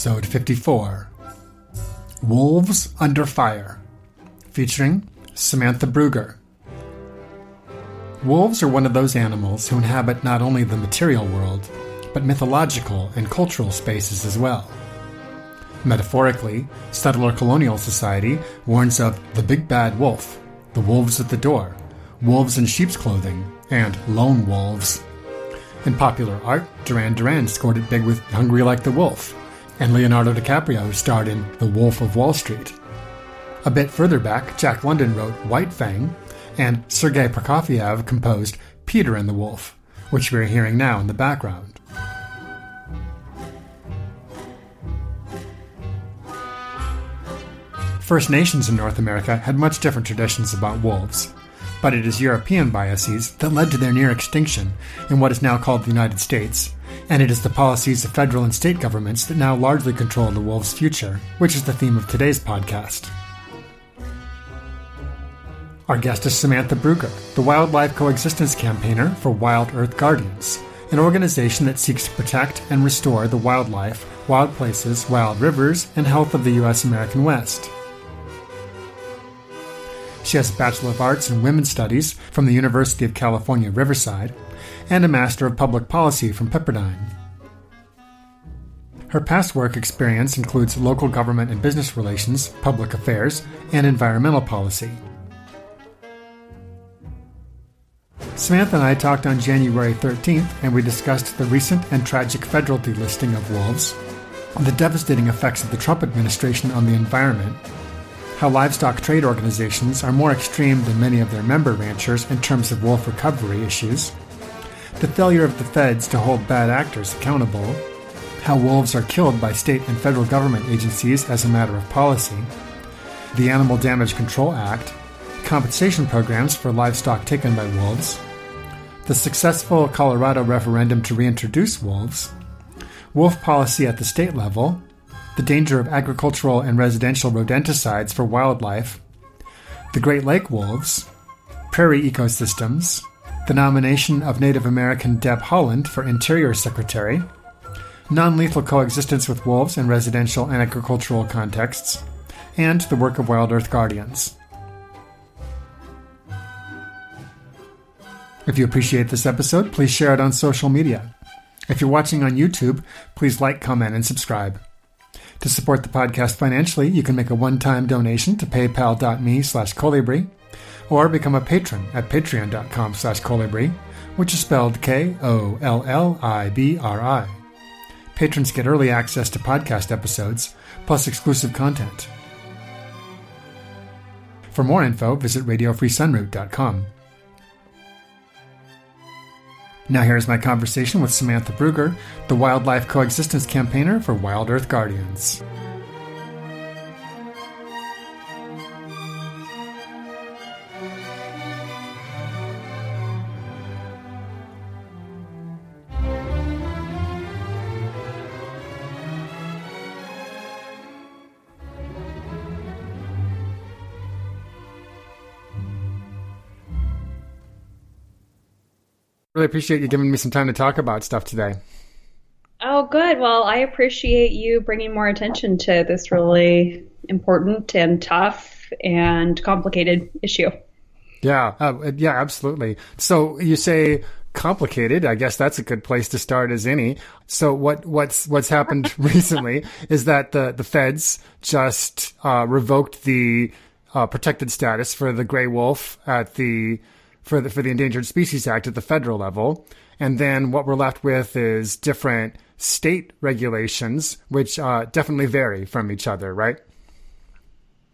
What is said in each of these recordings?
Episode 54 Wolves Under Fire, featuring Samantha Bruegger. Wolves are one of those animals who inhabit not only the material world, but mythological and cultural spaces as well. Metaphorically, settler colonial society warns of the big bad wolf, the wolves at the door, wolves in sheep's clothing, and lone wolves. In popular art, Duran Duran scored it big with Hungry Like the Wolf, and Leonardo DiCaprio starred in The Wolf of Wall Street. A bit further back, Jack London wrote White Fang, and Sergei Prokofiev composed Peter and the Wolf, which we're hearing now in the background. First Nations in North America had much different traditions about wolves, but it is European biases that led to their near extinction in what is now called the United States, and it is the policies of federal and state governments that now largely control the wolf's future, which is the theme of today's podcast. Our guest is Samantha Bruegger, the Wildlife Coexistence Campaigner for Wild Earth Guardians, an organization that seeks to protect and restore the wildlife, wild places, wild rivers, and health of the U.S. American West. She has a Bachelor of Arts in Women's Studies from the University of California, Riverside, and a Master of Public Policy from Pepperdine. Her past work experience includes local government and business relations, public affairs, and environmental policy. Samantha and I talked on January 13th, and we discussed the recent and tragic federal delisting of wolves, the devastating effects of the Trump administration on the environment, how livestock trade organizations are more extreme than many of their member ranchers in terms of wolf recovery issues, the failure of the feds to hold bad actors accountable, how wolves are killed by state and federal government agencies as a matter of policy, the Animal Damage Control Act, compensation programs for livestock taken by wolves, the successful Colorado referendum to reintroduce wolves, wolf policy at the state level, the danger of agricultural and residential rodenticides for wildlife, the Great Lake wolves, prairie ecosystems, the nomination of Native American Deb Haaland for Interior Secretary, non lethal coexistence with wolves in residential and agricultural contexts, and the work of Wild Earth Guardians. If you appreciate this episode, please share it on social media. If you're watching on YouTube, please like, comment, and subscribe. To support the podcast financially, you can make a one-time donation to paypal.me slash kollibri or become a patron at patreon.com slash kollibri, which is spelled K-O-L-L-I-B-R-I. Patrons get early access to podcast episodes, plus exclusive content. For more info, visit radiofreesunroot.com. Now, here's my conversation with Samantha Bruegger, the Wildlife Coexistence Campaigner for Wild Earth Guardians. Really appreciate you giving me some time to talk about stuff today. Oh, good. Well, I appreciate you bringing more attention to this really important and tough and complicated issue. Yeah, uh, yeah, absolutely. So you say complicated. I guess that's a good place to start as any. So what what's what's happened recently is that the the feds just uh, revoked the uh, protected status for the gray wolf at the for the for the Endangered Species Act at the federal level, and then what we're left with is different state regulations, which uh, definitely vary from each other, right?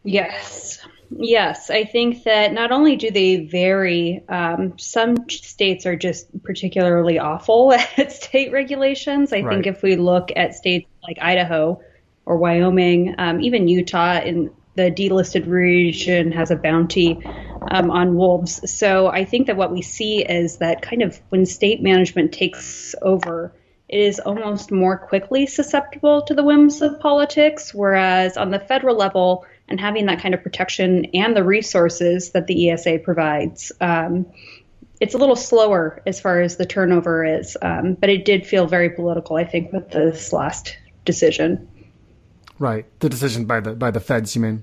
Yes. Yes, I think that not only do they vary, um, some states are just particularly awful at state regulations. I right. think if we look at states like Idaho or Wyoming, um, even Utah in the delisted region has a bounty um, on wolves. So I think that what we see is that kind of when state management takes over, it is almost more quickly susceptible to the whims of politics, whereas on the federal level, and having that kind of protection and the resources that the ESA provides. Um, it's a little slower as far as the turnover is, um, but it did feel very political, I think, with this last decision. Right, the decision by the by the feds, you mean?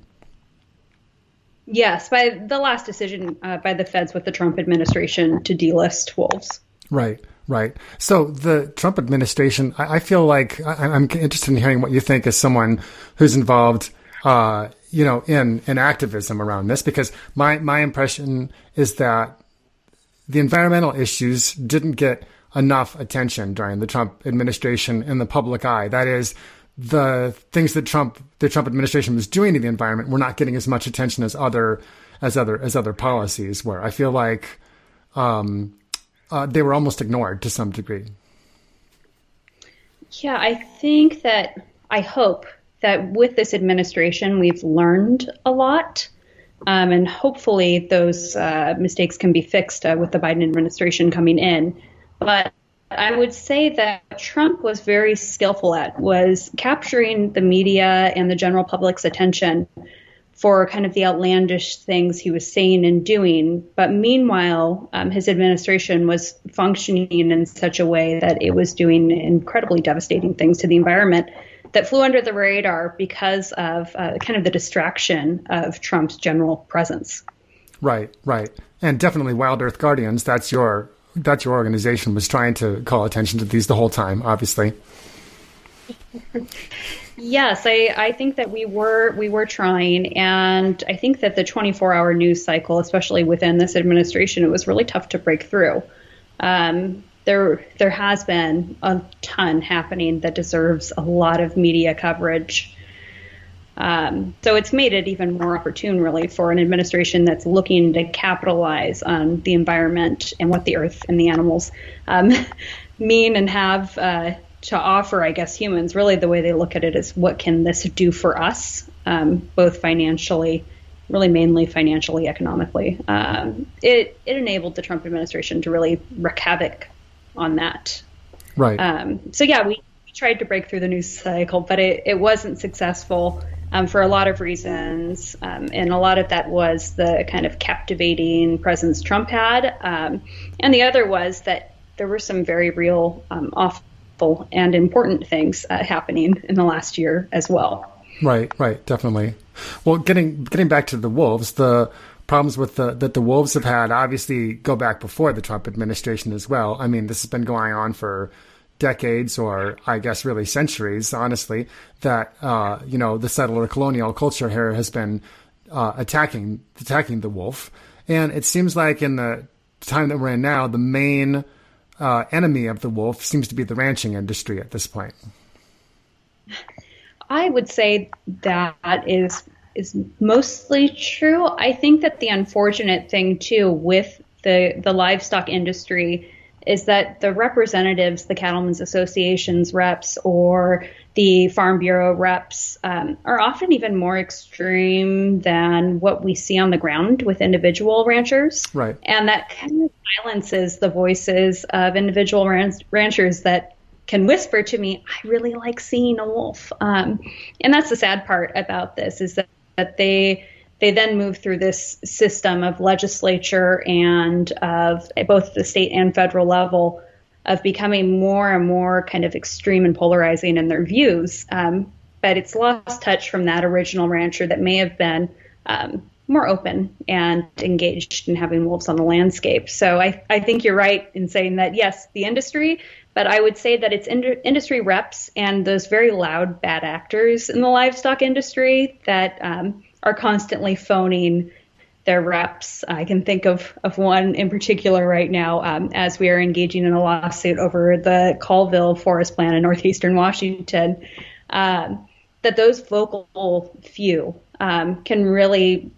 Yes, by the last decision uh, by the feds with the Trump administration to delist wolves. Right, right. So the Trump administration, I, I feel like I, am interested in hearing what you think as someone who's involved uh, you know, in, in activism around this because my, my impression is that the environmental issues didn't get enough attention during the Trump administration in the public eye. That is, the things that Trump, the Trump administration was doing to the environment were not getting as much attention as other, as other, as other policies were. I feel like, um, uh, they were almost ignored to some degree. Yeah, I think that I hope that with this administration, we've learned a lot. Um, and hopefully those uh, mistakes can be fixed uh, with the Biden administration coming in. But I would say that Trump was very skillful at was capturing the media and the general public's attention for kind of the outlandish things he was saying and doing. But meanwhile, um, his administration was functioning in such a way that it was doing incredibly devastating things to the environment that flew under the radar because of uh, kind of the distraction of Trump's general presence. Right, right, and definitely Wild Earth Guardians. That's your that's your organization was trying to call attention to these the whole time, obviously. yes, I, I think that we were we were trying, and I think that the 24 hour news cycle, especially within this administration, it was really tough to break through. Um, there there has been a ton happening that deserves a lot of media coverage. Um, so it's made it even more opportune, really, for an administration that's looking to capitalize on the environment and what the earth and the animals um, mean and have uh, to offer, I guess, humans. Really, the way they look at it is what can this do for us, um, both financially, really mainly financially, economically. Um, it, it enabled the Trump administration to really wreak havoc on that. Right. Um, so yeah, we, we, tried to break through the news cycle, but it, it wasn't successful um, for a lot of reasons, um, and a lot of that was the kind of captivating presence Trump had, um, and the other was that there were some very real, um, awful, and important things uh, happening in the last year as well. Right. Right. Definitely. Well, getting getting back to the wolves, the problems with the that the wolves have had obviously go back before the Trump administration as well. I mean, this has been going on for decades or I guess really centuries, honestly, that uh, you know, the settler colonial culture here has been uh, attacking attacking the wolf. And it seems like in the time that we're in now, the main uh, enemy of the wolf seems to be the ranching industry at this point. I would say that is is mostly true. I think that the unfortunate thing too with the the livestock industry is that the representatives, the cattlemen's associations reps, or the farm bureau reps um, are often even more extreme than what we see on the ground with individual ranchers. Right. And that kind of silences the voices of individual ran- ranchers that can whisper to me, I really like seeing a wolf. Um, and that's the sad part about this is that that they they then move through this system of legislature and of both the state and federal level of becoming more and more kind of extreme and polarizing in their views. Um, but it's lost touch from that original rancher that may have been um, more open and engaged in having wolves on the landscape. So I, I think you're right in saying that, yes, the industry, but I would say that it's ind- industry reps and those very loud bad actors in the livestock industry that um, are constantly phoning their reps. I can think of, of one in particular right now um, as we are engaging in a lawsuit over the Colville Forest Plan in northeastern Washington. Um, that those vocal few um, can really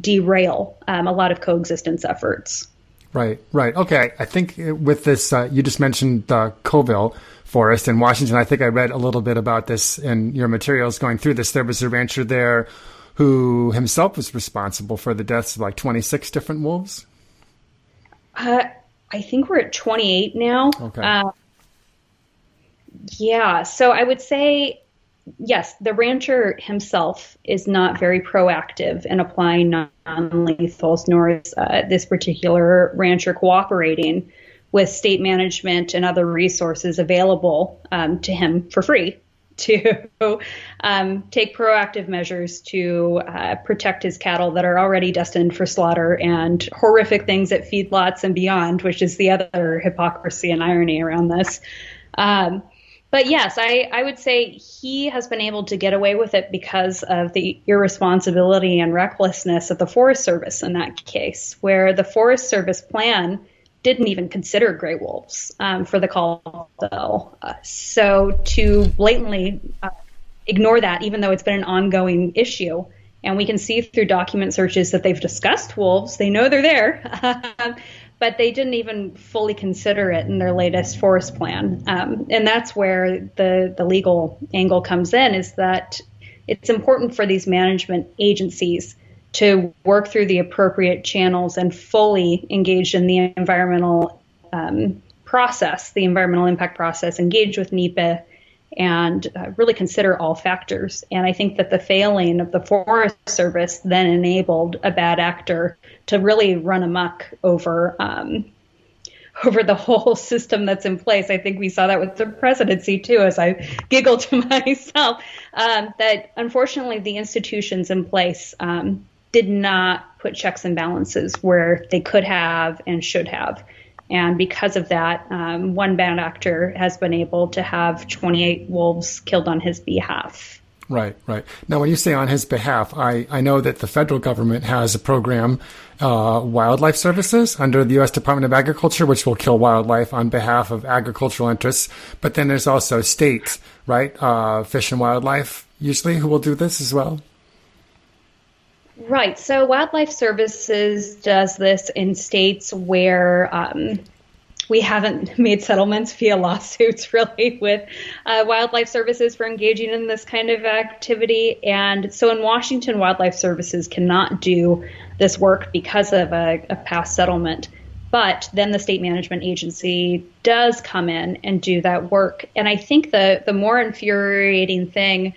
derail um, a lot of coexistence efforts. Right, right. Okay, I think with this, uh, you just mentioned the Colville Forest in Washington. I think I read a little bit about this in your materials going through this. There was a rancher there who himself was responsible for the deaths of like 26 different wolves? Uh, I think we're at 28 now. Okay. Uh, yeah, so I would say yes, the rancher himself is not very proactive in applying non-lethals, nor is uh, this particular rancher cooperating with state management and other resources available um, to him for free to um, take proactive measures to uh, protect his cattle that are already destined for slaughter and horrific things at feedlots and beyond, which is the other hypocrisy and irony around this. Um, but yes, I, I would say he has been able to get away with it because of the irresponsibility and recklessness of the Forest Service in that case, where the Forest Service plan didn't even consider gray wolves um, for the Colville. Uh, so to blatantly uh, ignore that, even though it's been an ongoing issue, and we can see through document searches that they've discussed wolves, they know they're there, but they didn't even fully consider it in their latest forest plan. Um, and that's where the the legal angle comes in, is that it's important for these management agencies to work through the appropriate channels and fully engage in the environmental um, process, the environmental impact process, engage with NEPA, and uh, really consider all factors. And I think that the failing of the Forest Service then enabled a bad actor to really run amok over. Um, over the whole system that's in place. I think we saw that with the presidency too, as I giggle to myself, um, that unfortunately the institutions in place um, did not put checks and balances where they could have and should have. And because of that, um, one bad actor has been able to have 28 wolves killed on his behalf. Right, right. Now, when you say on his behalf, I, I know that the federal government has a program, uh, Wildlife Services, under the U.S. Department of Agriculture, which will kill wildlife on behalf of agricultural interests. But then there's also states, right? Uh, Fish and Wildlife, usually, who will do this as well. Right. So Wildlife Services does this in states where um, we haven't made settlements via lawsuits really with uh, Wildlife Services for engaging in this kind of activity. And so in Washington, Wildlife Services cannot do this work because of a, a past settlement. But then the state management agency does come in and do that work. And I think the, the more infuriating thing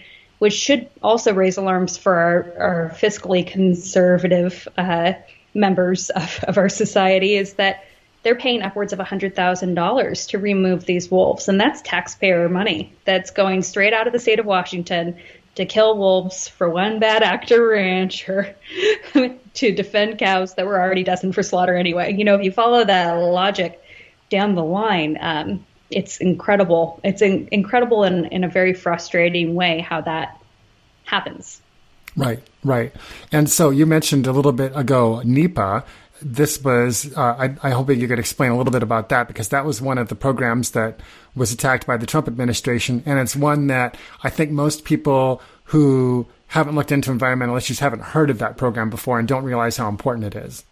which should also raise alarms for our, our fiscally conservative uh, members of, of our society, is that they're paying upwards of $100,000 to remove these wolves. And that's taxpayer money that's going straight out of the state of Washington to kill wolves for one bad actor rancher to defend cows that were already destined for slaughter anyway. You know, if you follow that logic down the line, um, it's incredible. It's in, incredible in, in a very frustrating way how that happens. Right, right. And so you mentioned a little bit ago NEPA. This was, uh, I, I hope you could explain a little bit about that because that was one of the programs that was attacked by the Trump administration. And it's one that I think most people who haven't looked into environmental issues haven't heard of that program before and don't realize how important it is.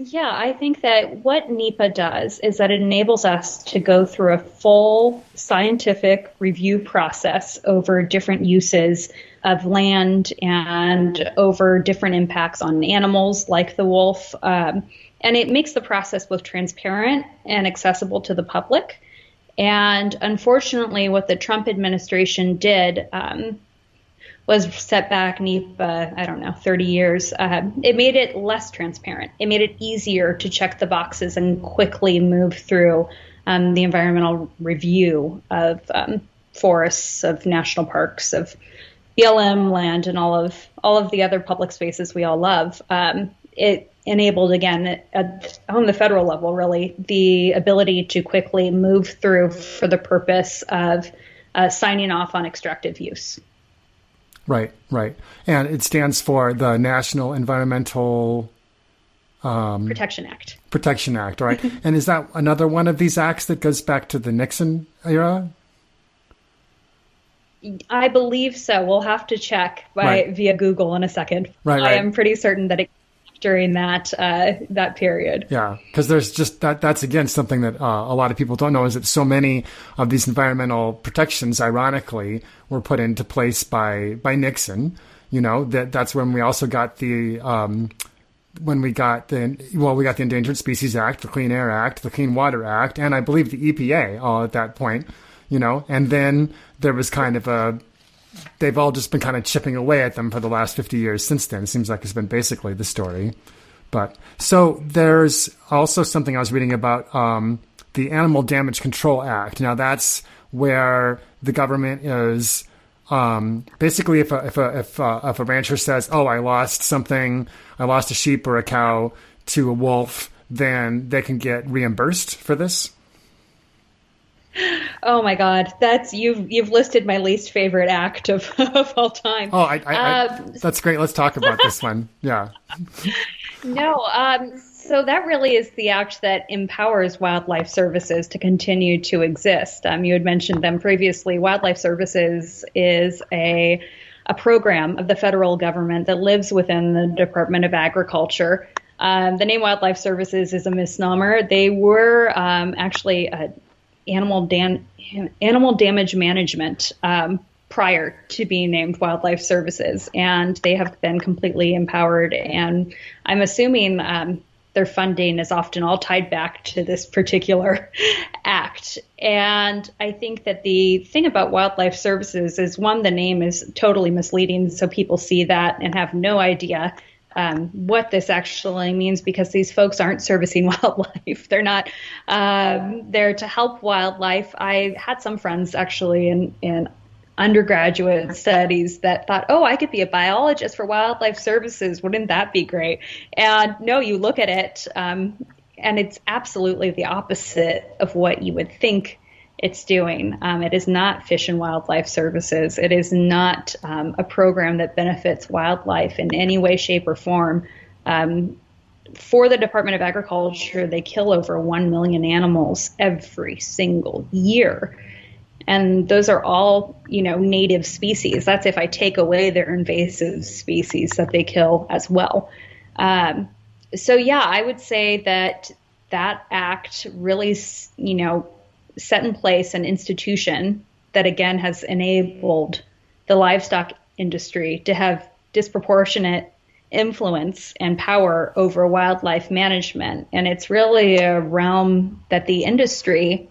Yeah, I think that what NEPA does is that it enables us to go through a full scientific review process over different uses of land and over different impacts on animals like the wolf. Um, and it makes the process both transparent and accessible to the public. And unfortunately, what the Trump administration did um, was set back NEPA, I don't know, 30 years. Uh, it made it less transparent. It made it easier to check the boxes and quickly move through um, the environmental review of um, forests, of national parks, of BLM land, and all of all of the other public spaces we all love. Um, it enabled again at, on the federal level, really, the ability to quickly move through for the purpose of uh, signing off on extractive use. Right, right. And it stands for the National Environmental um, Protection Act. Protection Act, right? and is that another one of these acts that goes back to the Nixon era? I believe so. We'll have to check by right. via Google in a second. Right, right. I am pretty certain that it during that uh, that period. Yeah, because there's just that. That's again something that uh, a lot of people don't know is that so many of these environmental protections, ironically, were put into place by by Nixon. You know that that's when we also got the. Um, when we got the well, we got the Endangered Species Act, the Clean Air Act, the Clean Water Act, and I believe the EPA all at that point. You know, and then there was kind of a they've all just been kind of chipping away at them for the last 50 years since then. It seems like it's been basically the story. But so there's also something I was reading about um, the Animal Damage Control Act. Now that's where the government is um, basically if a, if a, if a, if a rancher says, "Oh, I lost something, I lost a sheep or a cow to a wolf," then they can get reimbursed for this. Oh my God, that's you've you've listed my least favorite act of, of all time. Oh, I, I, um, I, that's great. Let's talk about this one. Yeah. no, um, so that really is the act that empowers wildlife services to continue to exist. Um, you had mentioned them previously. Wildlife Services is a a program of the federal government that lives within the Department of Agriculture. Um, the name Wildlife Services is a misnomer. They were um, actually a animal dan- animal damage management um, prior to being named Wildlife Services, and they have been completely empowered. And I'm assuming um, their funding is often all tied back to this particular act. And I think that the thing about Wildlife Services is one, the name is totally misleading, so people see that and have no idea um, what this actually means because these folks aren't servicing wildlife. They're not um, there to help wildlife. I had some friends actually in, in undergraduate studies that thought, oh, I could be a biologist for wildlife services. Wouldn't that be great? And no, you look at it, um, and it's absolutely the opposite of what you would think it's doing. Um, it is not Fish and Wildlife Services. It is not um, a program that benefits wildlife in any way, shape, or form. Um, for the Department of Agriculture, they kill over 1 million animals every single year. And those are all, you know, native species. That's if I take away their invasive species that they kill as well. Um, so, yeah, I would say that that act really, you know, set in place an institution that again has enabled the livestock industry to have disproportionate influence and power over wildlife management. And it's really a realm that the industry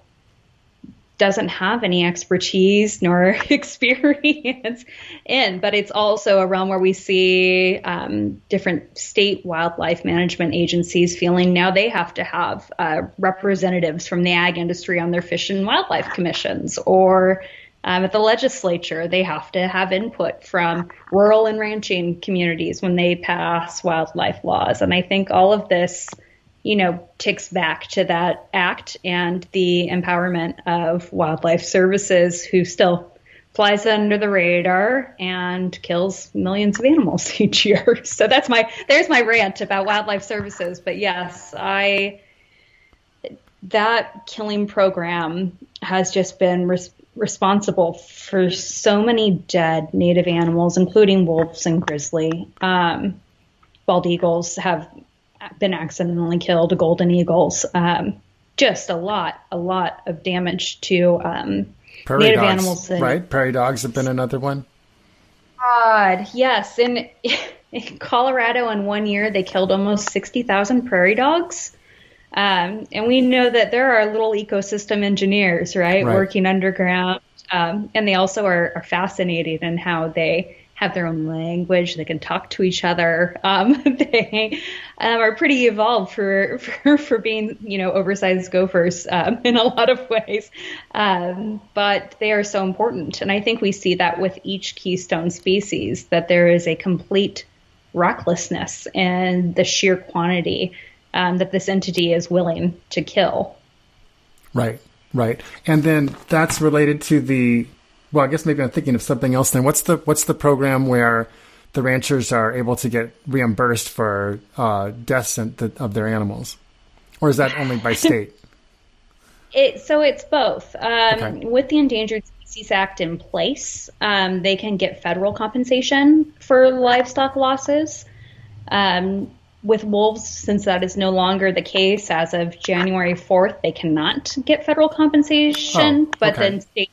doesn't have any expertise nor experience in, but it's also a realm where we see um, different state wildlife management agencies feeling now they have to have uh, representatives from the ag industry on their fish and wildlife commissions, or um, at the legislature, they have to have input from rural and ranching communities when they pass wildlife laws. And I think all of this you know, ticks back to that act and the empowerment of wildlife services who still flies under the radar and kills millions of animals each year. So that's my there's my rant about wildlife services. But yes, I that killing program has just been res- responsible for so many dead native animals, including wolves and grizzly. Um, bald eagles have been accidentally killed, golden eagles. Um, just a lot, a lot of damage to um, native dogs, animals. And, right, prairie dogs have been another one. God, yes. In, in Colorado, in one year, they killed almost sixty thousand prairie dogs. Um, and we know that there are little ecosystem engineers, right, right. working underground, um, and they also are, are fascinated in how they have their own language. They can talk to each other. Um, they um, are pretty evolved for, for, for being, you know, oversized gophers um, in a lot of ways. Um, but they are so important. And I think we see that with each keystone species, that there is a complete recklessness and the sheer quantity um, that this entity is willing to kill. Right, right. And then that's related to the well, I guess maybe I'm thinking of something else. Then what's the what's the program where the ranchers are able to get reimbursed for uh, deaths of their animals, or is that only by state? it so it's both. Um, okay. With the Endangered Species Act in place, um, they can get federal compensation for livestock losses. Um, with wolves, since that is no longer the case as of January 4th, they cannot get federal compensation. Oh, but then states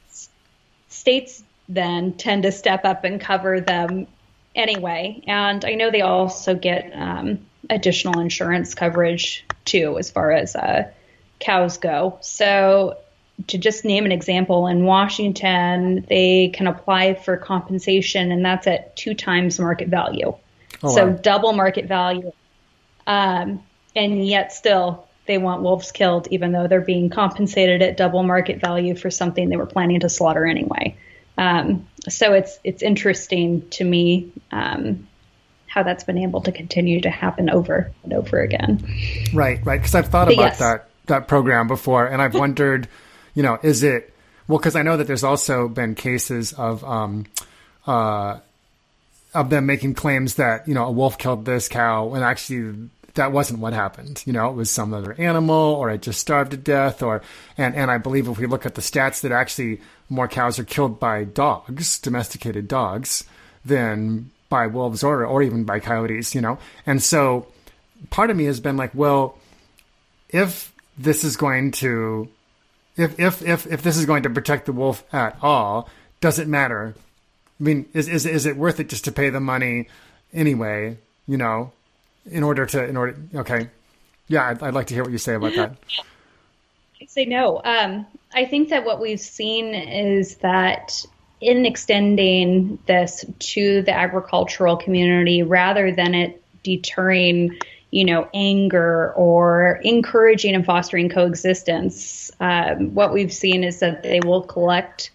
states then tend to step up and cover them anyway. And I know they also get um, additional insurance coverage too, as far as uh, cows go. So, to just name an example, in Washington, they can apply for compensation, and that's at two times market value. Oh, so, wow. double market value. Um, and yet, still, they want wolves killed, even though they're being compensated at double market value for something they were planning to slaughter anyway. Um, so it's it's interesting to me um, how that's been able to continue to happen over and over again. Right, right. Because I've thought but about yes. that that program before, and I've wondered, you know, is it well? Because I know that there's also been cases of um, uh, of them making claims that you know a wolf killed this cow, and actually that wasn't what happened. You know, it was some other animal, or it just starved to death, or and and I believe if we look at the stats, that actually more cows are killed by dogs, domesticated dogs, than by wolves or or even by coyotes. You know, and so part of me has been like, well, if this is going to if if if if this is going to protect the wolf at all, does it matter? I mean, is is is it worth it just to pay the money anyway? You know, in order to in order okay. Yeah I'd, I'd like to hear what you say about that. I say no. Um, i think that what we've seen is that in extending this to the agricultural community rather than it deterring you know anger or encouraging and fostering coexistence um, what we've seen is that they will collect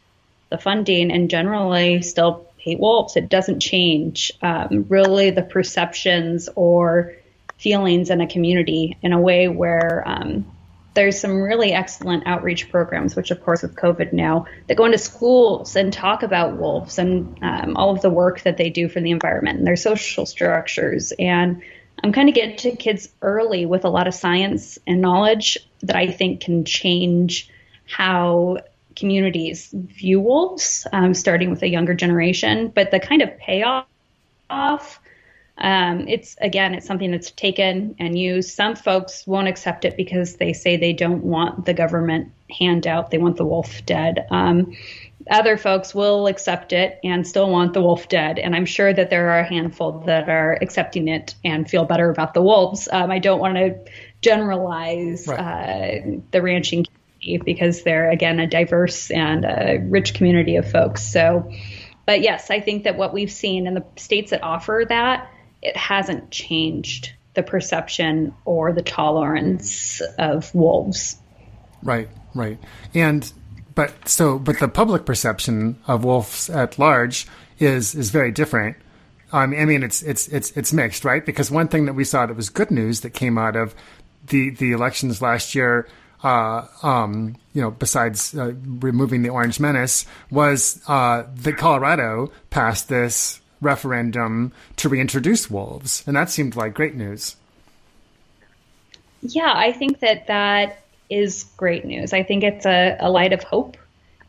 the funding and generally still wolves. It doesn't change um, really the perceptions or feelings in a community in a way where um, there's some really excellent outreach programs, which of course with COVID now, that go into schools and talk about wolves and um, all of the work that they do for the environment and their social structures. And I'm kind of getting to kids early with a lot of science and knowledge that I think can change how communities view wolves, um, starting with a younger generation. But the kind of payoff, um, it's again, it's something that's taken and used. Some folks won't accept it because they say they don't want the government handout; they want the wolf dead. Um, other folks will accept it and still want the wolf dead. And I'm sure that there are a handful that are accepting it and feel better about the wolves. Um, I don't want to generalize right. uh, the ranching because they're again a diverse and a rich community of folks. So, but yes, I think that what we've seen in the states that offer that, it hasn't changed the perception or the tolerance of wolves. Right, right. And but so but the public perception of wolves at large is is very different. Um, I mean, it's it's it's it's mixed, right? Because one thing that we saw that was good news that came out of the the elections last year uh, um, you know, besides uh, removing the Orange Menace, was uh, that Colorado passed this referendum to reintroduce wolves, and that seemed like great news. Yeah, I think that that is great news. I think it's a, a light of hope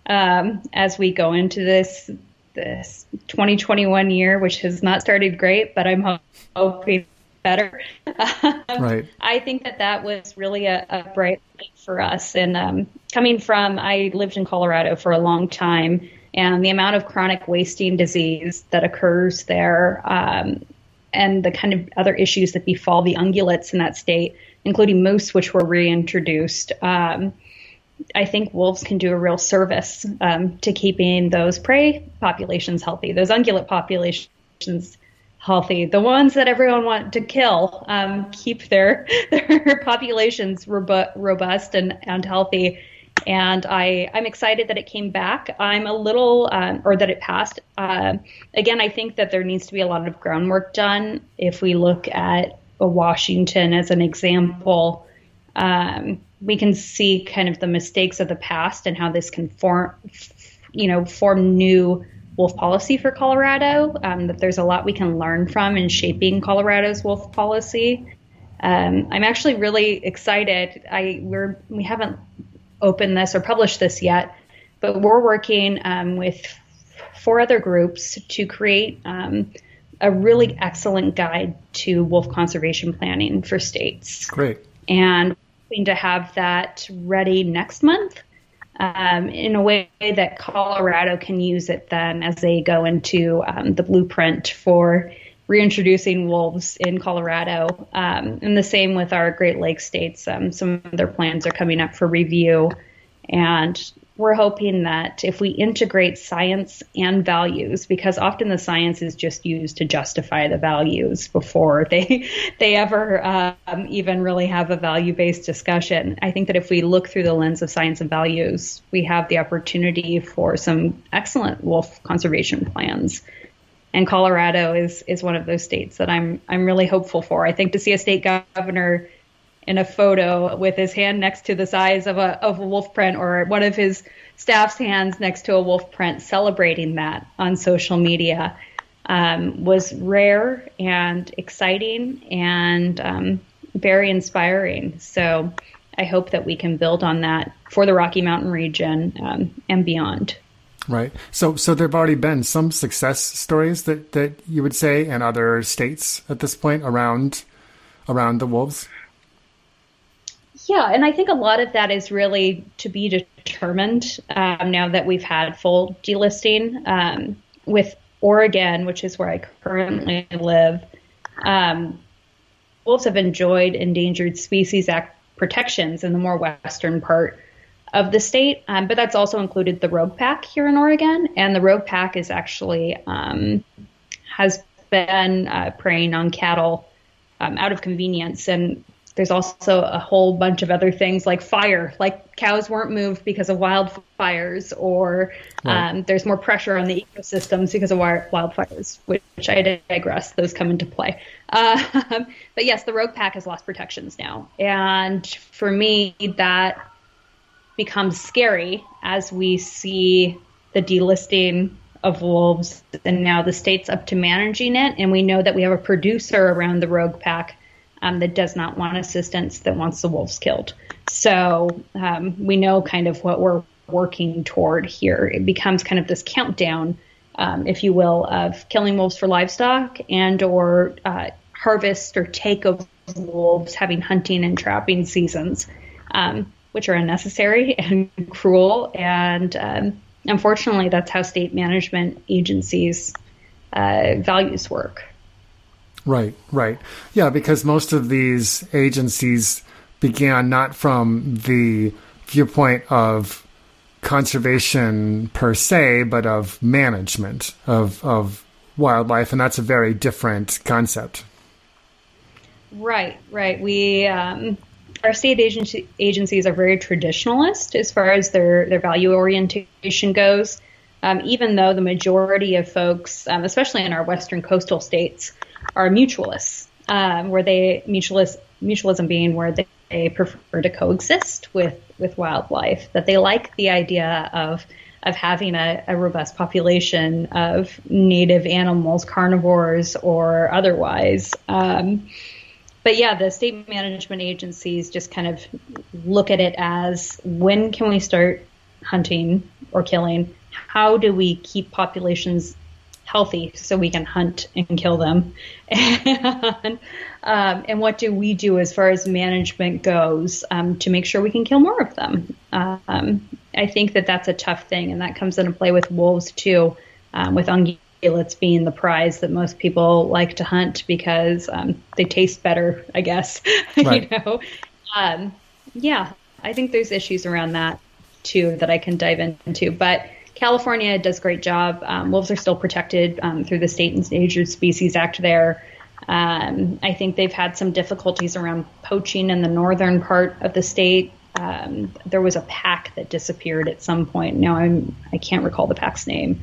um, as we go into this this 2021 year, which has not started great, but I'm hoping better. right. I think that that was really a, a bright light for us. And um, coming from, I lived in Colorado for a long time, and the amount of chronic wasting disease that occurs there, um, and the kind of other issues that befall the ungulates in that state, including moose, which were reintroduced. Um, I think wolves can do a real service um, to keeping those prey populations healthy, those ungulate populations healthy. The ones that everyone want to kill um, keep their their populations robu- robust and, and healthy. And I, I'm excited that it came back. I'm a little, um, or that it passed. Uh, again, I think that there needs to be a lot of groundwork done. If we look at Washington as an example, um, we can see kind of the mistakes of the past and how this can form, you know, form new wolf policy for Colorado. Um, that there's a lot we can learn from in shaping Colorado's wolf policy. Um, I'm actually really excited. I we're we haven't opened this or published this yet, but we're working um, with four other groups to create um, a really excellent guide to wolf conservation planning for states. Great. And hoping to have that ready next month um, in a way that Colorado can use it then as they go into um, the blueprint for reintroducing wolves in Colorado. Um, and the same with our Great Lakes states. Um, some of their plans are coming up for review. And we're hoping that if we integrate science and values, because often the science is just used to justify the values before they they ever um, even really have a value based discussion. I think that if we look through the lens of science and values, we have the opportunity for some excellent wolf conservation plans. And Colorado is is one of those states that I'm I'm really hopeful for. I think to see a state governor in a photo with his hand next to the size of a of a wolf print or one of his staff's hands next to a wolf print celebrating that on social media um, was rare and exciting and um, very inspiring. So I hope that we can build on that for the Rocky Mountain region um, and beyond. Right. So, so there have already been some success stories that, that you would say in other states at this point around around the wolves. Yeah, and I think a lot of that is really to be determined um, now that we've had full delisting. Um, with Oregon, which is where I currently live, um, wolves have enjoyed Endangered Species Act protections in the more western part of the state, um, but that's also included the rogue pack here in Oregon, and the rogue pack is actually um, has been uh, preying on cattle um, out of convenience and there's also a whole bunch of other things like fire, like cows weren't moved because of wildfires, or right. um, there's more pressure on the ecosystems because of wildfires, which, I digress. Those come into play. Uh, but yes, the rogue pack has lost protections now. And for me, that becomes scary as we see the delisting of wolves and now the state's up to managing it. And we know that we have a producer around the rogue pack um, that does not want assistance, that wants the wolves killed. So um, we know kind of what we're working toward here. It becomes kind of this countdown, um, if you will, of killing wolves for livestock and or uh, harvest or take of wolves, having hunting and trapping seasons, um, which are unnecessary and cruel. And um, unfortunately, that's how state management agencies uh, values work. Right, right. Yeah, because most of these agencies began not from the viewpoint of conservation per se, but of management of, of wildlife, and that's a very different concept. Right, right. We um, our state agency, agencies are very traditionalist as far as their their value orientation goes. Um, even though the majority of folks, um, especially in our western coastal states, are mutualists, um, where they mutualist mutualism being where they, they prefer to coexist with with wildlife, that they like the idea of of having a, a, robust population of native animals, carnivores or otherwise. Um, but yeah, the state management agencies just kind of look at it as when can we start hunting or killing? How do we keep populations healthy so we can hunt and kill them. and, um, and what do we do as far as management goes um, to make sure we can kill more of them? Um, I think that that's a tough thing, and that comes into play with wolves too, um, with ungulates being the prize that most people like to hunt because um, they taste better, I guess. Right. you know, um, yeah, I think there's issues around that too that I can dive into, but California does a great job. Um, wolves are still protected um, through the State Endangered Species Act there. Um, I think they've had some difficulties around poaching in the northern part of the state. Um, there was a pack that disappeared at some point. Now I'm I can't recall the pack's name,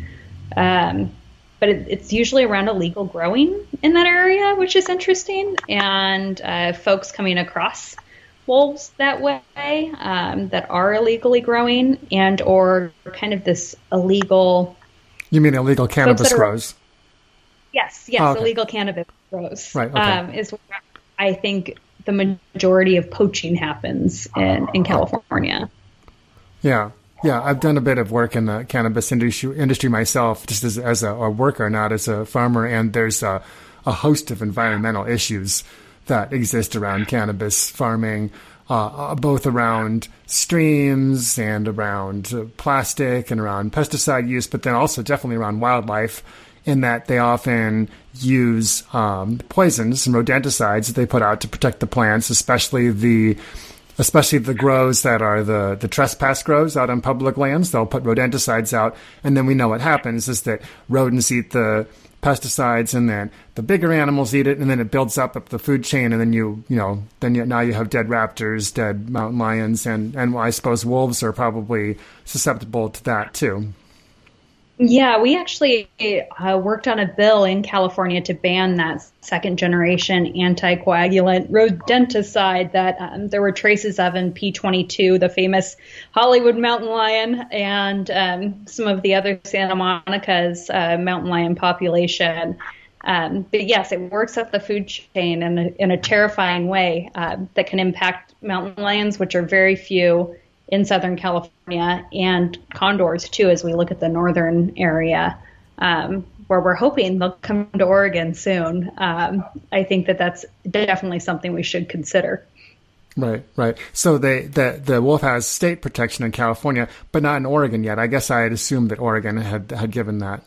um, but it, it's usually around illegal growing in that area, which is interesting. And uh, folks coming across wolves that way um, that are illegally growing and or kind of this illegal. You mean illegal cannabis grows? Yes, yes, oh, okay. illegal cannabis grows. Right. Okay. Um, is where I think the majority of poaching happens in, in California. Yeah. Yeah, I've done a bit of work in the cannabis industry, industry myself, just as, as a, a worker, not as a farmer. And there's a, a host of environmental issues that exist around cannabis farming, uh, uh both around streams and around uh, plastic and around pesticide use, but then also definitely around wildlife in that they often use um, poisons and rodenticides that they put out to protect the plants, especially the especially the grows that are the, the trespass grows out on public lands. They'll put rodenticides out, and then we know what happens is that rodents eat the pesticides, and then the bigger animals eat it, and then it builds up up the food chain, and then you you know then you, now you have dead raptors, dead mountain lions, and and I suppose wolves are probably susceptible to that too. Yeah, we actually uh, worked on a bill in California to ban that second generation anticoagulant rodenticide that um, there were traces of in P22, the famous Hollywood mountain lion, and um, some of the other Santa Monica's uh, mountain lion population. Um, but yes, it works up the food chain in a, in a terrifying way uh, that can impact mountain lions, which are very few in Southern California and condors too, as we look at the northern area, um, where we're hoping they'll come to Oregon soon. Um, I think that that's definitely something we should consider. Right, right. So they, the the wolf has state protection in California, but not in Oregon yet. I guess I had assumed that Oregon had had given that.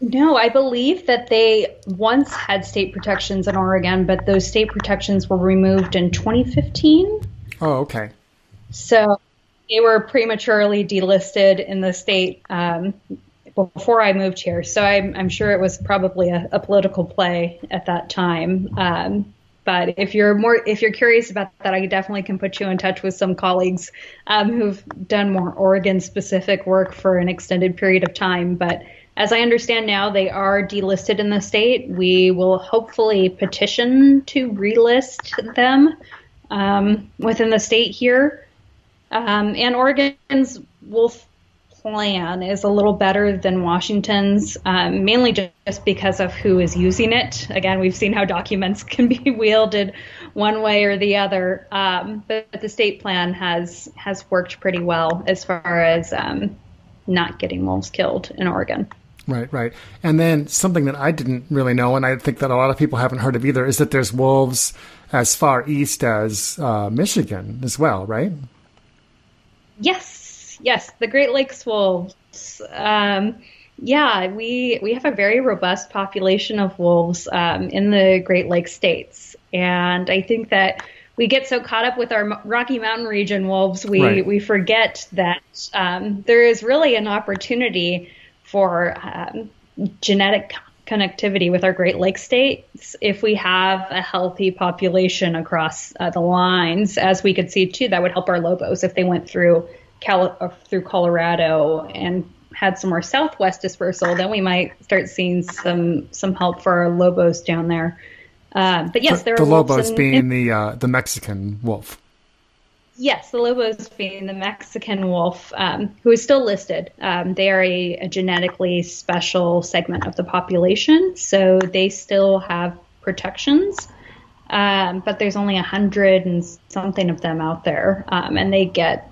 No, I believe that they once had state protections in Oregon, but those state protections were removed in 2015. Oh, okay. So they were prematurely delisted in the state um, before I moved here. So I'm, I'm sure it was probably a, a political play at that time. Um, but if you're more, if you're curious about that, I definitely can put you in touch with some colleagues um, who've done more Oregon-specific work for an extended period of time. But as I understand now, they are delisted in the state. We will hopefully petition to relist them um, within the state here. Um, and Oregon's wolf plan is a little better than Washington's, um, mainly just because of who is using it. Again, we've seen how documents can be wielded one way or the other, um, but the state plan has has worked pretty well as far as um, not getting wolves killed in Oregon. Right, right. And then something that I didn't really know, and I think that a lot of people haven't heard of either, is that there's wolves as far east as uh, Michigan as well, right? Yes, yes, the Great Lakes wolves. Um, yeah, we we have a very robust population of wolves um, in the Great Lakes states, and I think that we get so caught up with our Rocky Mountain region wolves, we right. we forget that um, there is really an opportunity for um, genetic connectivity with our Great Lakes states if we have a healthy population across uh, the lines, as we could see too. That would help our lobos if they went through Cal- uh, through Colorado and had some more southwest dispersal. Then we might start seeing some some help for our lobos down there. Uh, but yes, there the, are the lobos in, being in, the uh, the Mexican wolf. Yes, the Lobos being the Mexican wolf, um, who is still listed. Um, they are a, a, genetically special segment of the population, so they still have protections. Um, but there's only a hundred and something of them out there, um, and they get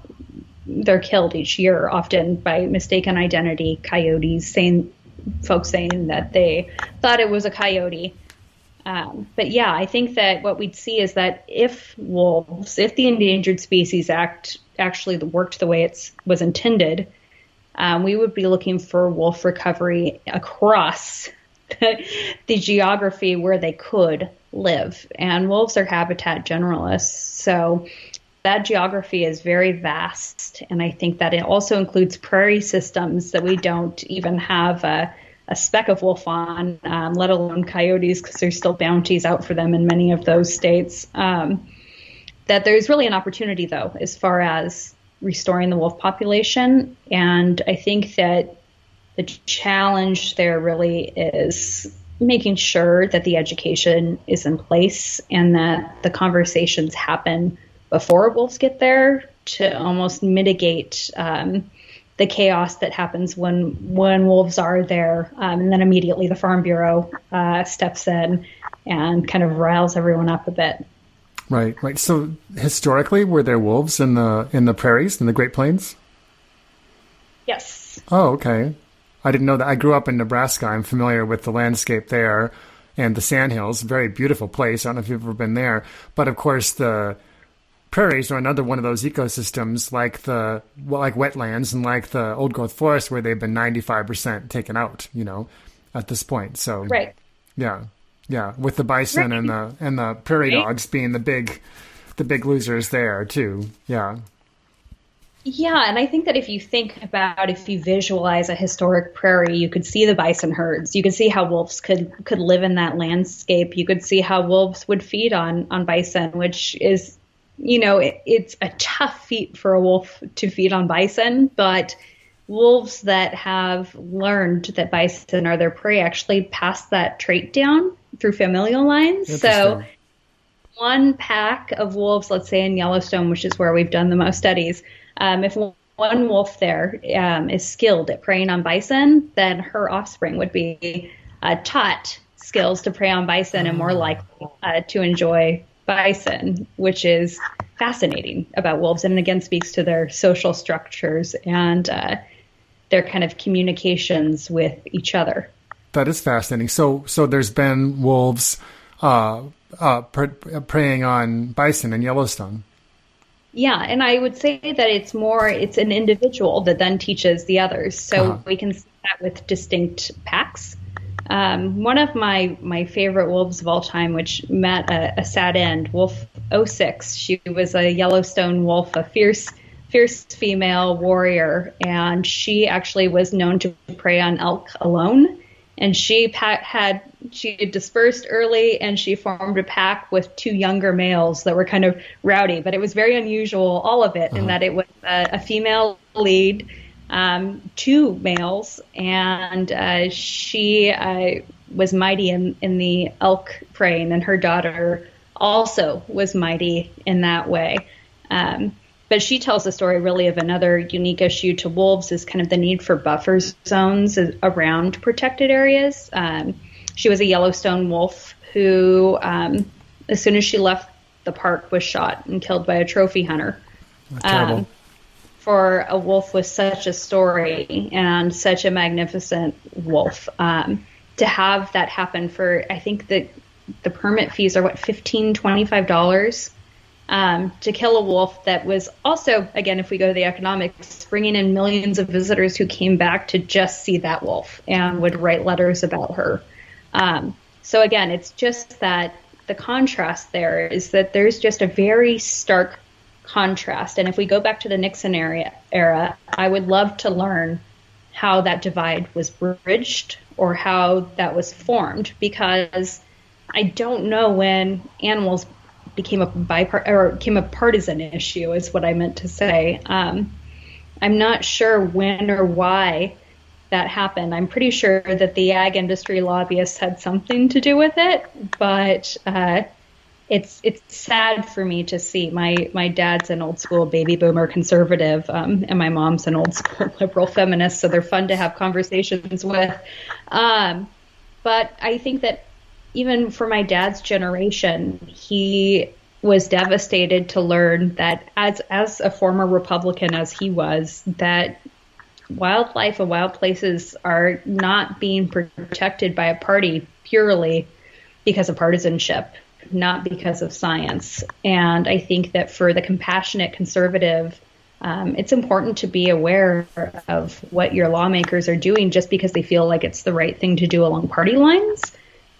they're killed each year, often by mistaken identity coyotes, saying folks saying that they thought it was a coyote. Um, but yeah, I think that what we'd see is that if wolves, if the Endangered Species Act actually worked the way it was intended, um, we would be looking for wolf recovery across the, the geography where they could live. And wolves are habitat generalists, so that geography is very vast. And I think that it also includes prairie systems that we don't even have a speck of wolf on, um, let alone coyotes, because there's still bounties out for them in many of those states. Um, that there's really an opportunity, though, as far as restoring the wolf population. And I think that the challenge there really is making sure that the education is in place and that the conversations happen before wolves get there to almost mitigate um, the chaos that happens when when wolves are there, um, and then immediately the Farm Bureau uh, steps in and kind of riles everyone up a bit. Right, right. So historically, were there wolves in the in the prairies in the Great Plains? Yes. Oh, okay. I didn't know that. I grew up in Nebraska. I'm familiar with the landscape there and the Sandhills. Very beautiful place. I don't know if you've ever been there, but of course the prairies are another one of those ecosystems like the well, like wetlands and like the old growth forest where they've been 95% taken out. You know, at this point. So right. Yeah, yeah. With the bison right. and the and the prairie right. dogs being the big the big losers there too. Yeah. Yeah, and I think that if you think about if you visualize a historic prairie, you could see the bison herds. You could see how wolves could could live in that landscape. You could see how wolves would feed on on bison, which is you know, it, it's a tough feat for a wolf to feed on bison, but wolves that have learned that bison are their prey actually pass that trait down through familial lines. So one pack of wolves, let's say in Yellowstone, which is where we've done the most studies, um, if one wolf there um, is skilled at preying on bison, then her offspring would be uh, taught skills to prey on bison and more likely uh, to enjoy bison, which is fascinating about wolves, and again speaks to their social structures and uh, their kind of communications with each other. That is fascinating. So, so there's been wolves uh, uh, preying on bison in Yellowstone. Yeah, and I would say that it's more it's an individual that then teaches the others. So uh-huh. we can see that with distinct packs. Um, one of my my favorite wolves of all time, which met a, a sad end, Wolf 06. She was a Yellowstone wolf, a fierce fierce female warrior, and she actually was known to prey on elk alone. And she had she dispersed early and she formed a pack with two younger males that were kind of rowdy, but it was very unusual, all of it, uh-huh. in that it was a, a female lead, um, two males, and uh, she uh, was mighty in, in the elk preying, and her daughter also was mighty in that way. Um, but she tells the story really of another unique issue to wolves is kind of the need for buffer zones around protected areas. Um, she was a Yellowstone wolf who, um, as soon as she left the park, was shot and killed by a trophy hunter. Um, for a wolf with such a story and such a magnificent wolf, um, to have that happen for, I think that the permit fees are what, $15, $25 um, to kill a wolf that was also, again, if we go to the economics, bringing in millions of visitors who came back to just see that wolf and would write letters about her. Um, so again, it's just that the contrast there is that there's just a very stark contrast. And if we go back to the Nixon era, era, I would love to learn how that divide was bridged or how that was formed because I don't know when animals became a bipart or became a partisan issue is what I meant to say. Um, I'm not sure when or why that happened. I'm pretty sure that the ag industry lobbyists had something to do with it, but uh, it's it's sad for me to see. My my dad's an old school baby boomer conservative, um, and my mom's an old school liberal feminist, so they're fun to have conversations with. Um, but I think that even for my dad's generation, he was devastated to learn that as as a former Republican as he was, that wildlife and wild places are not being protected by a party purely because of partisanship, not because of science. And I think that for the compassionate conservative, um, it's important to be aware of what your lawmakers are doing just because they feel like it's the right thing to do along party lines.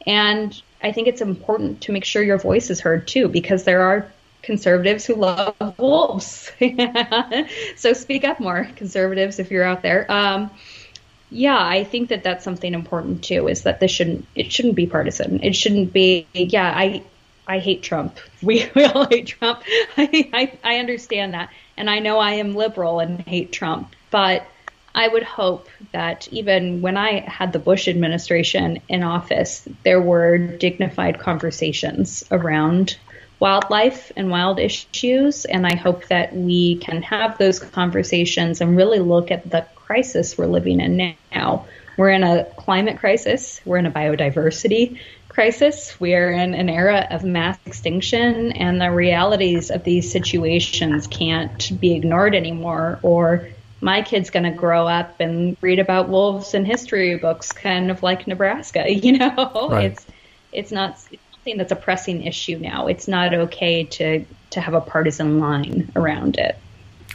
And I think it's important to make sure your voice is heard too, because there are conservatives who love wolves. so speak up more, conservatives, if you're out there. Um, yeah, I think that that's something important too. Is that this shouldn't it shouldn't be partisan. It shouldn't be. Yeah, I I hate Trump. We, we all hate Trump. I, I I understand that, and I know I am liberal and hate Trump, but I would hope that even when I had the Bush administration in office, there were dignified conversations around wildlife and wild issues. And I hope that we can have those conversations and really look at the crisis we're living in now. We're in a climate crisis, we're in a biodiversity crisis, we're in an era of mass extinction, and the realities of these situations can't be ignored anymore or my kid's going to grow up and read about wolves in history books, kind of like Nebraska. You know, right. it's it's not something that's a pressing issue now. It's not okay to to have a partisan line around it.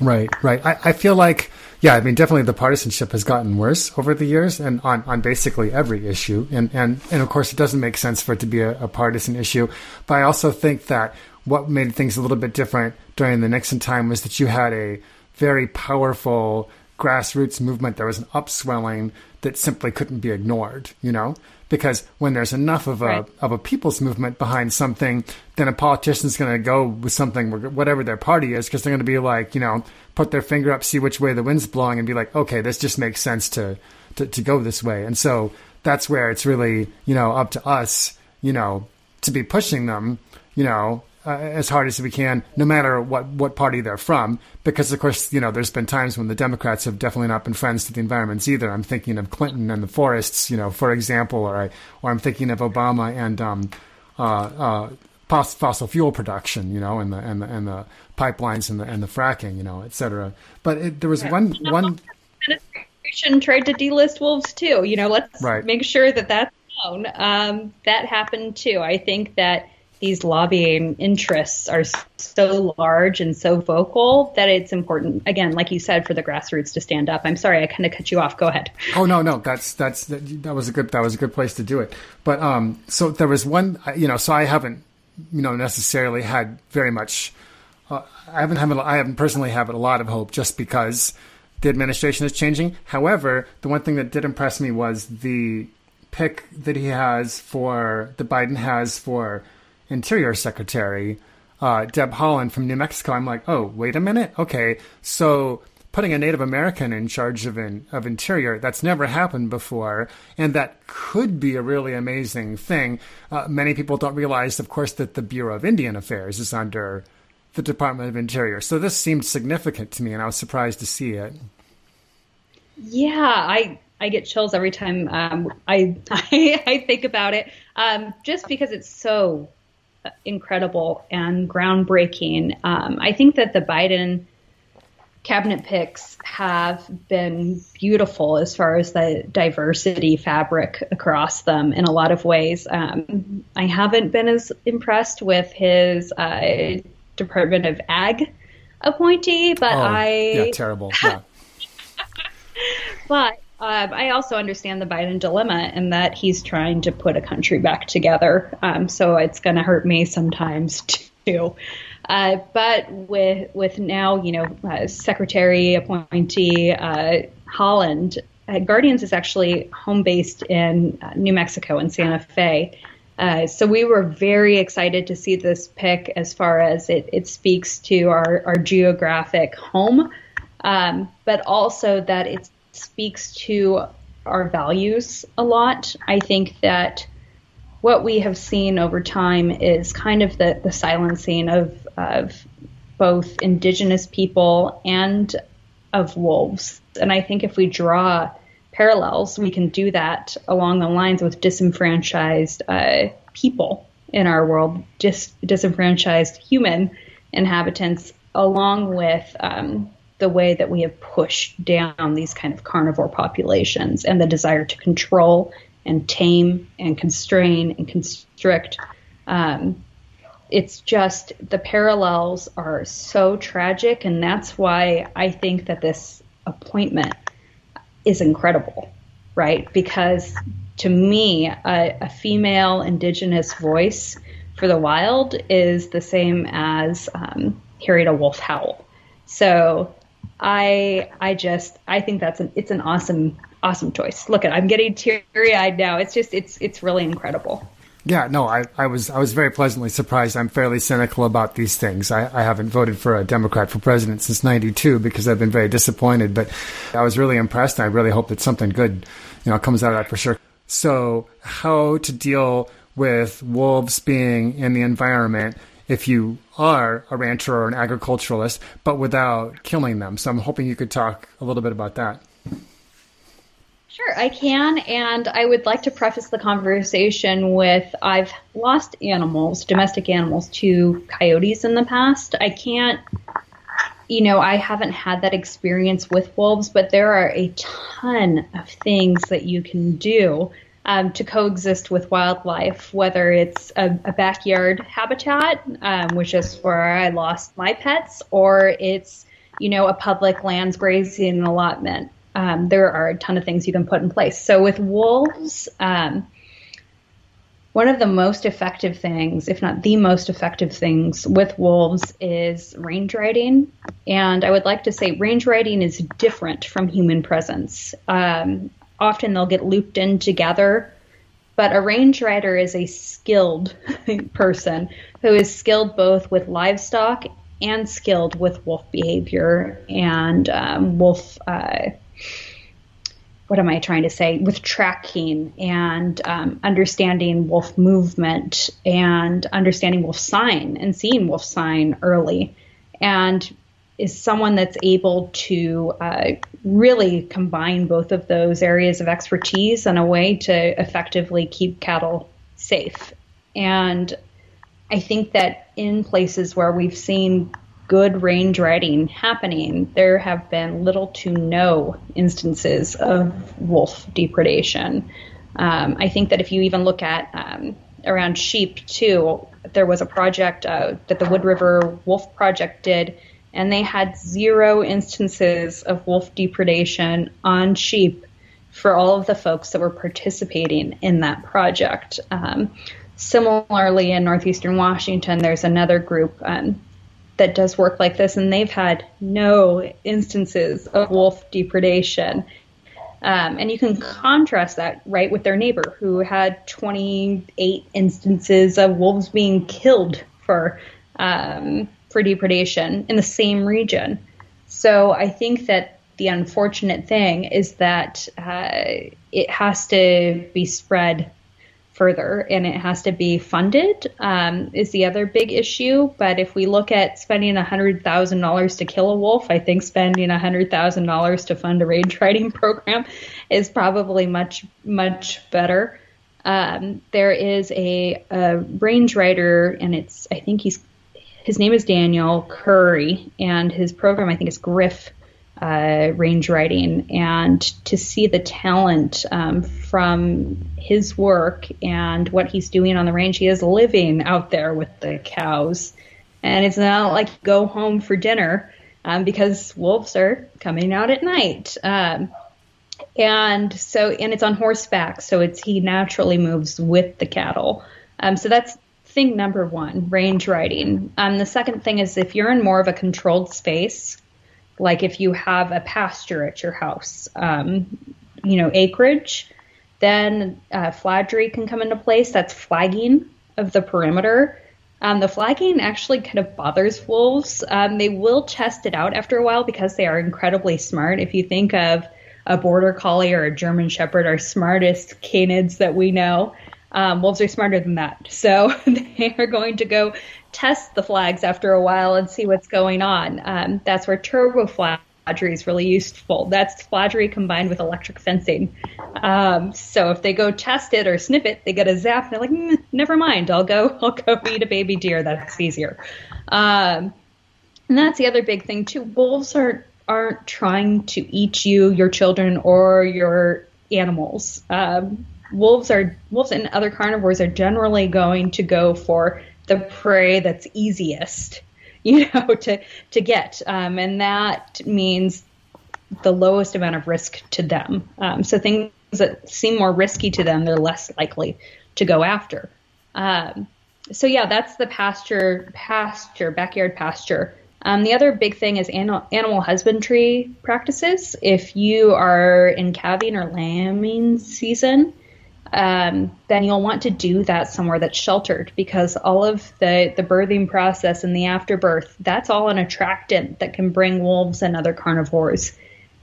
Right, right. I, I feel like, yeah, I mean, definitely the partisanship has gotten worse over the years, and on, on basically every issue. And, and and of course, it doesn't make sense for it to be a, a partisan issue. But I also think that what made things a little bit different during the Nixon time was that you had a very powerful grassroots movement. There was an upswelling that simply couldn't be ignored, you know? Because when there's enough of a right. of a people's movement behind something, then a politician's going to go with something, whatever their party is, because they're going to be like, you know, put their finger up, see which way the wind's blowing, and be like, okay, this just makes sense to to, to go this way. And so that's where it's really, you know, up to us, you know, to be pushing them, you know, uh, as hard as we can, no matter what, what party they're from. Because, of course, you know, there's been times when the Democrats have definitely not been friends to the environments either. I'm thinking of Clinton and the forests, you know, for example, or, I, or I'm thinking of Obama and um, uh, uh, fossil fuel production, you know, and the, and the, and the pipelines and the, and the fracking, you know, et cetera. But it, there was yeah. one, one. Administration tried to delist wolves too. You know, let's right. make sure that that's known. Um, that happened too. I think that these lobbying interests are so large and so vocal that it's important again like you said for the grassroots to stand up. I'm sorry i kind of cut you off. Go ahead. Oh no no that's that's that, that was a good that was a good place to do it. But um so there was one you know so i haven't you know necessarily had very much uh, i haven't had i haven't personally had a lot of hope just because the administration is changing. However the one thing that did impress me was the pick that he has for the biden has for Interior Secretary, uh, Deb Haaland from New Mexico. I'm like, oh, wait a minute. Okay, so putting a Native American in charge of in, of Interior, that's never happened before, and that could be a really amazing thing. Uh, many people don't realize, of course, that the Bureau of Indian Affairs is under the Department of Interior. So this seemed significant to me, and I was surprised to see it. Yeah, I I get chills every time um, I, I, I think about it, um, just because it's so incredible and groundbreaking. Um, I think that the Biden cabinet picks have been beautiful as far as the diversity fabric across them in a lot of ways. Um, I haven't been as impressed with his uh, Department of Ag appointee, but oh, I yeah terrible. Yeah. but uh, I also understand the Biden dilemma in that he's trying to put a country back together. Um, so it's going to hurt me sometimes too. Uh, but with with now, you know, uh, Secretary appointee uh, Haaland, uh, Guardians is actually home based in uh, New Mexico in Santa Fe. so we were very excited to see this pick as far as it, it speaks to our, our geographic home, um, but also that it's speaks to our values a lot. I think that what we have seen over time is kind of the, the silencing of, of both indigenous people and of wolves. And I think if we draw parallels, we can do that along the lines with disenfranchised uh, people in our world, dis- disenfranchised human inhabitants, along with um, the way that we have pushed down these kind of carnivore populations and the desire to control and tame and constrain and constrict. Um, it's just the parallels are so tragic, and that's why I think that this appointment is incredible, right? Because to me, a, a female indigenous voice for the wild is the same as um, hearing a wolf howl. So I I just I think that's an it's an awesome awesome choice. Look at I'm getting teary eyed now. It's just it's it's really incredible. Yeah, no, I, I was I was very pleasantly surprised. I'm fairly cynical about these things. I, I haven't voted for a Democrat for president since '92 because I've been very disappointed. But I was really impressed. And I really hope that something good, you know, comes out of that for sure. So, how to deal with wolves being in the environment if you are a rancher or an agriculturalist, but without killing them? So, I'm hoping you could talk a little bit about that. Sure, I can. And I would like to preface the conversation with I've lost animals, domestic animals, to coyotes in the past. I can't, you know, I haven't had that experience with wolves, but there are a ton of things that you can do um, to coexist with wildlife, whether it's a, a backyard habitat, um, which is where I lost my pets, or it's, you know, a public lands grazing allotment um, there are a ton of things you can put in place. So with wolves, um, one of the most effective things, if not the most effective things with wolves, is range riding. And I would like to say range riding is different from human presence. Um, often they'll get looped in together, but a range rider is a skilled person who is skilled both with livestock and skilled with wolf behavior and um, wolf. Uh, what am I trying to say? With tracking and um, understanding wolf movement and understanding wolf sign and seeing wolf sign early, and is someone that's able to uh, really combine both of those areas of expertise in a way to effectively keep cattle safe. And I think that in places where we've seen good range riding happening, there have been little to no instances of wolf depredation. Um, I think that if you even look at um, around sheep too, there was a project uh, that the Wood River Wolf Project did, and they had zero instances of wolf depredation on sheep for all of the folks that were participating in that project. Um, similarly, in northeastern Washington, there's another group. Um, that does work like this, and they've had no instances of wolf depredation. Um, and you can contrast that right with their neighbor who had 28 instances of wolves being killed for um, for depredation in the same region. So I think that the unfortunate thing is that uh, it has to be spread further and it has to be funded um, is the other big issue but if we look at spending $100000 to kill a wolf i think spending $100000 to fund a range riding program is probably much much better um, there is a, a range rider and it's i think he's his name is daniel curry and his program i think is griff uh, range riding and to see the talent um, from his work and what he's doing on the range. He is living out there with the cows, and it's not like go home for dinner um, because wolves are coming out at night. Um, and so, and it's on horseback, so it's he naturally moves with the cattle. Um, so that's thing number one, range riding. Um, the second thing is if you're in more of a controlled space, like if you have a pasture at your house, um, you know, acreage, then uh, can come into place. That's flagging of the perimeter. Um, the flagging actually kind of bothers wolves. Um, they will test it out after a while because they are incredibly smart. If you think of a border collie or a German shepherd, our smartest canids that we know, um, wolves are smarter than that. So they are going to go test the flags after a while and see what's going on. Um, that's where turbo fladry is really useful. That's fladry combined with electric fencing. Um, so if they go test it or sniff it, they get a zap. And they're like, mm, never mind. I'll go. I'll go eat a baby deer. That's easier. Um, and that's the other big thing too. Wolves are aren't trying to eat you, your children, or your animals. Um, wolves are wolves and other carnivores are generally going to go for the prey that's easiest, you know, to to get, um, and that means the lowest amount of risk to them. Um, so things that seem more risky to them, they're less likely to go after. Um, so yeah, that's the pasture, pasture, backyard pasture. Um, the other big thing is animal, animal husbandry practices. If you are in calving or lambing season, um, then you'll want to do that somewhere that's sheltered because all of the, the birthing process and the afterbirth, that's all an attractant that can bring wolves and other carnivores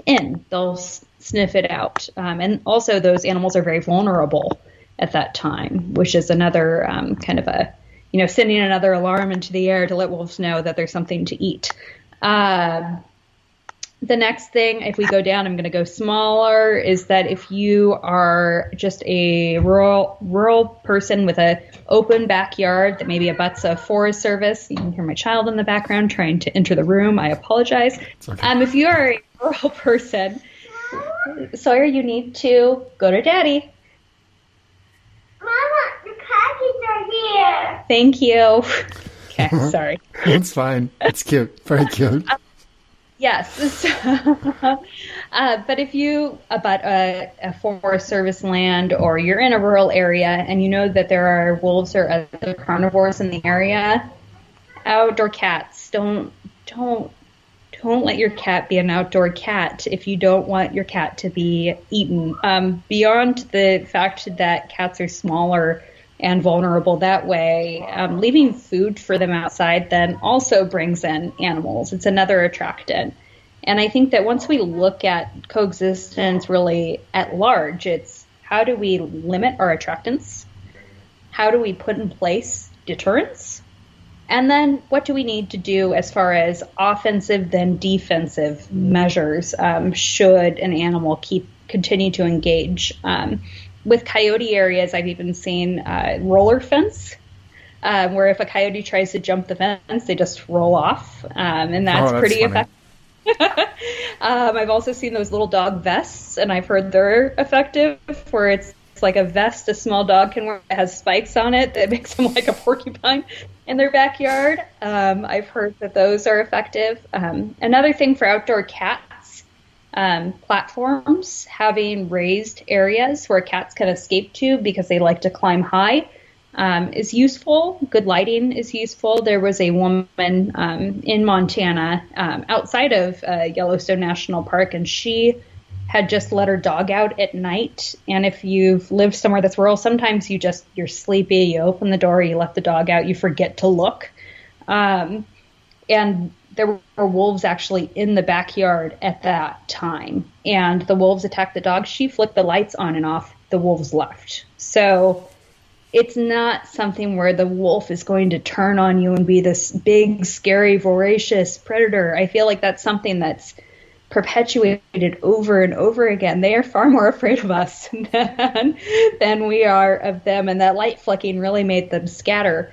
in. They'll s- sniff it out. Um, and also, those animals are very vulnerable at that time, which is another um, kind of a, you know, sending another alarm into the air to let wolves know that there's something to eat. Uh, the next thing, if we go down, I'm going to go smaller, is that if you are just a rural rural person with a open backyard that maybe abuts a forest service, you can hear my child in the background trying to enter the room. I apologize. okay. Um, if you are a rural person, Sawyer, you need to go to Daddy. Mama, the khakis are here. Thank you. Okay, sorry. It's fine. It's cute. Very cute. Yes. uh, but if you about a, a Forest Service land or you're in a rural area and you know that there are wolves or other carnivores in the area, outdoor cats don't don't don't let your cat be an outdoor cat if you don't want your cat to be eaten. Um, beyond the fact that cats are smaller and vulnerable that way, um, leaving food for them outside then also brings in animals. It's another attractant. And I think that once we look at coexistence really at large, it's how do we limit our attractants? How do we put in place deterrence? And then what do we need to do as far as offensive then defensive measures um, should an animal keep continue to engage? Um, with coyote areas, I've even seen uh, roller fence, uh, where if a coyote tries to jump the fence, they just roll off, um, and that's, Oh, that's pretty funny. effective. um, I've also seen those little dog vests, and I've heard they're effective, where it's, it's like a vest a small dog can wear that has spikes on it that makes them like a porcupine in their backyard. Um, I've heard that those are effective. Um, another thing for outdoor cats um, platforms, having raised areas where cats can escape to because they like to climb high, um, is useful. Good lighting is useful. There was a woman um, in Montana um, outside of uh, Yellowstone National Park, and she had just let her dog out at night. And if you've lived somewhere that's rural, sometimes you just you're sleepy, you open the door, you let the dog out, you forget to look. Um, and there were wolves actually in the backyard at that time. And the wolves attacked the dog. She flicked the lights on and off. The wolves left. So it's not something where the wolf is going to turn on you and be this big, scary, voracious predator. I feel like that's something that's perpetuated over and over again. They are far more afraid of us than, than we are of them. And that light flicking really made them scatter.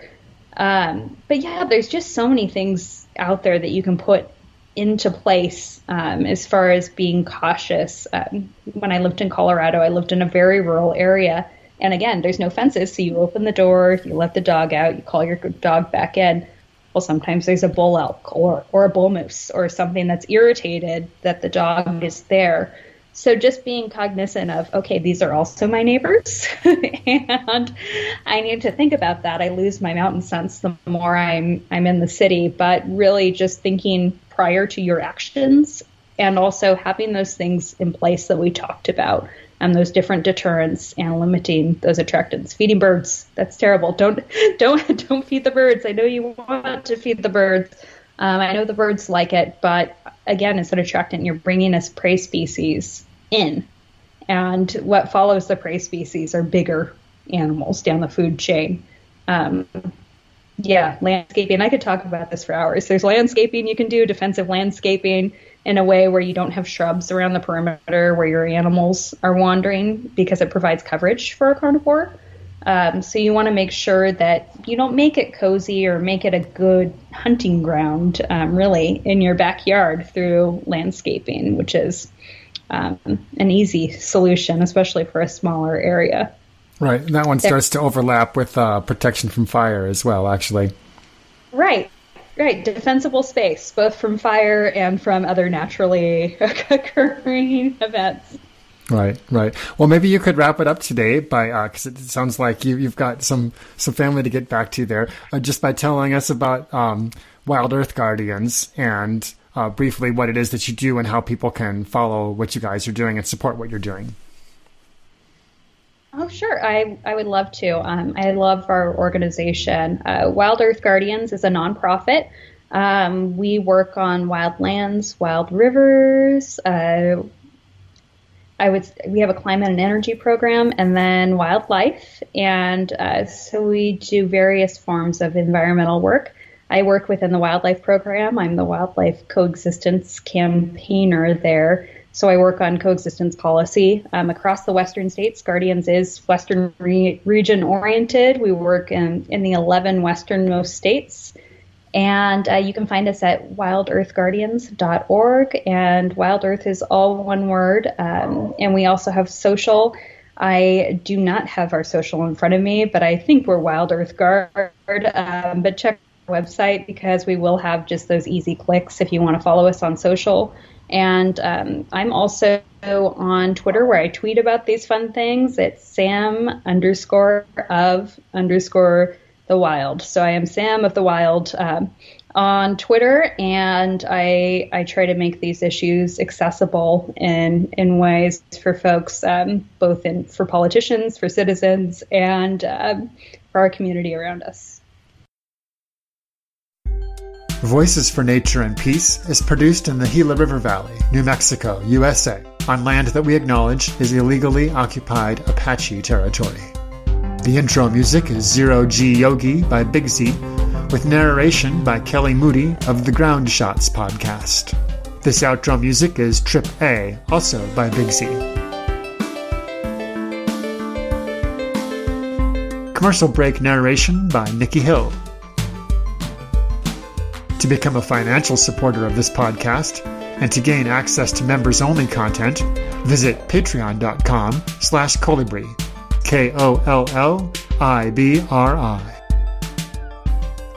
Um, but yeah, there's just so many things out there that you can put into place um, as far as being cautious. Um, when I lived in Colorado, I lived in a very rural area. And again, there's no fences, so you open the door, you let the dog out, you call your dog back in. Well, sometimes there's a bull elk or, or a bull moose or something that's irritated that the dog is there. So just being cognizant of, okay, these are also my neighbors, and I need to think about that. I lose my mountain sense the more I'm I'm in the city, but really just thinking prior to your actions and also having those things in place that we talked about and those different deterrents and limiting those attractants. Feeding birds, that's terrible. Don't don't don't feed the birds. I know you want to feed the birds. Um, I know the birds like it, but again, it's an attractant. You're bringing us prey species in, and what follows the prey species are bigger animals down the food chain. Um, yeah, landscaping. I could talk about this for hours. There's landscaping you can do, defensive landscaping in a way where you don't have shrubs around the perimeter where your animals are wandering because it provides coverage for a carnivore. Um, so you want to make sure that you don't make it cozy or make it a good hunting ground, um, really, in your backyard through landscaping, which is um, an easy solution, especially for a smaller area. Right. And that one starts to overlap with uh, protection from fire as well, actually. Right. Right, defensible space, both from fire and from other naturally occurring events. Right, right. Well, maybe you could wrap it up today by because it sounds like you, you've got some some family to get back to there. Uh, just by telling us about um, Wild Earth Guardians and uh, briefly what it is that you do and how people can follow what you guys are doing and support what you're doing. Oh, sure. I, I would love to. Um, I love our organization. Uh, Wild Earth Guardians is a nonprofit. Um, we work on wild lands, wild rivers. I would. We have a climate and energy program, and then wildlife, and uh, so we do various forms of environmental work. I work within the wildlife program. I'm the wildlife coexistence campaigner there. So I work on coexistence policy um, across the western states. Guardians is western re- region oriented. We work in, in the 11 westernmost states. And uh, you can find us at wildearthguardians.org. And Wild Earth is all one word. Um, and we also have social. I do not have our social in front of me, but I think we're Wild Earth Guard. Um, but check our website because we will have just those easy clicks if you want to follow us on social. And um, I'm also on Twitter where I tweet about these fun things. It's Sam underscore of underscore the wild. So I am Sam of the wild um, on Twitter, and I I try to make these issues accessible in in ways for folks, um, both in for politicians, for citizens, and um, for our community around us. Voices for Nature and Peace is produced in the Gila River Valley, New Mexico, USA, on land that we acknowledge is illegally occupied Apache territory. The intro music is Zero G Yogi by Big Z, with narration by Kelly Moody of the Ground Shots podcast. This outro music is Trip A, also by Big Z. Commercial break narration by Nikki Hill. To become a financial supporter of this podcast and to gain access to members-only content, visit patreon.com slash kollibri, K-O-L-L-I-B-R-I.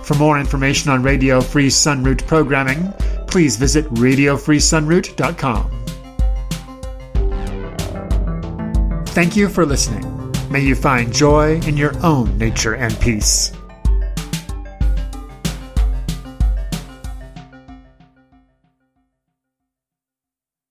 For more information on Radio Free Sunroot programming, please visit radiofreesunroot.com. Thank you for listening. May you find joy in your own nature and peace.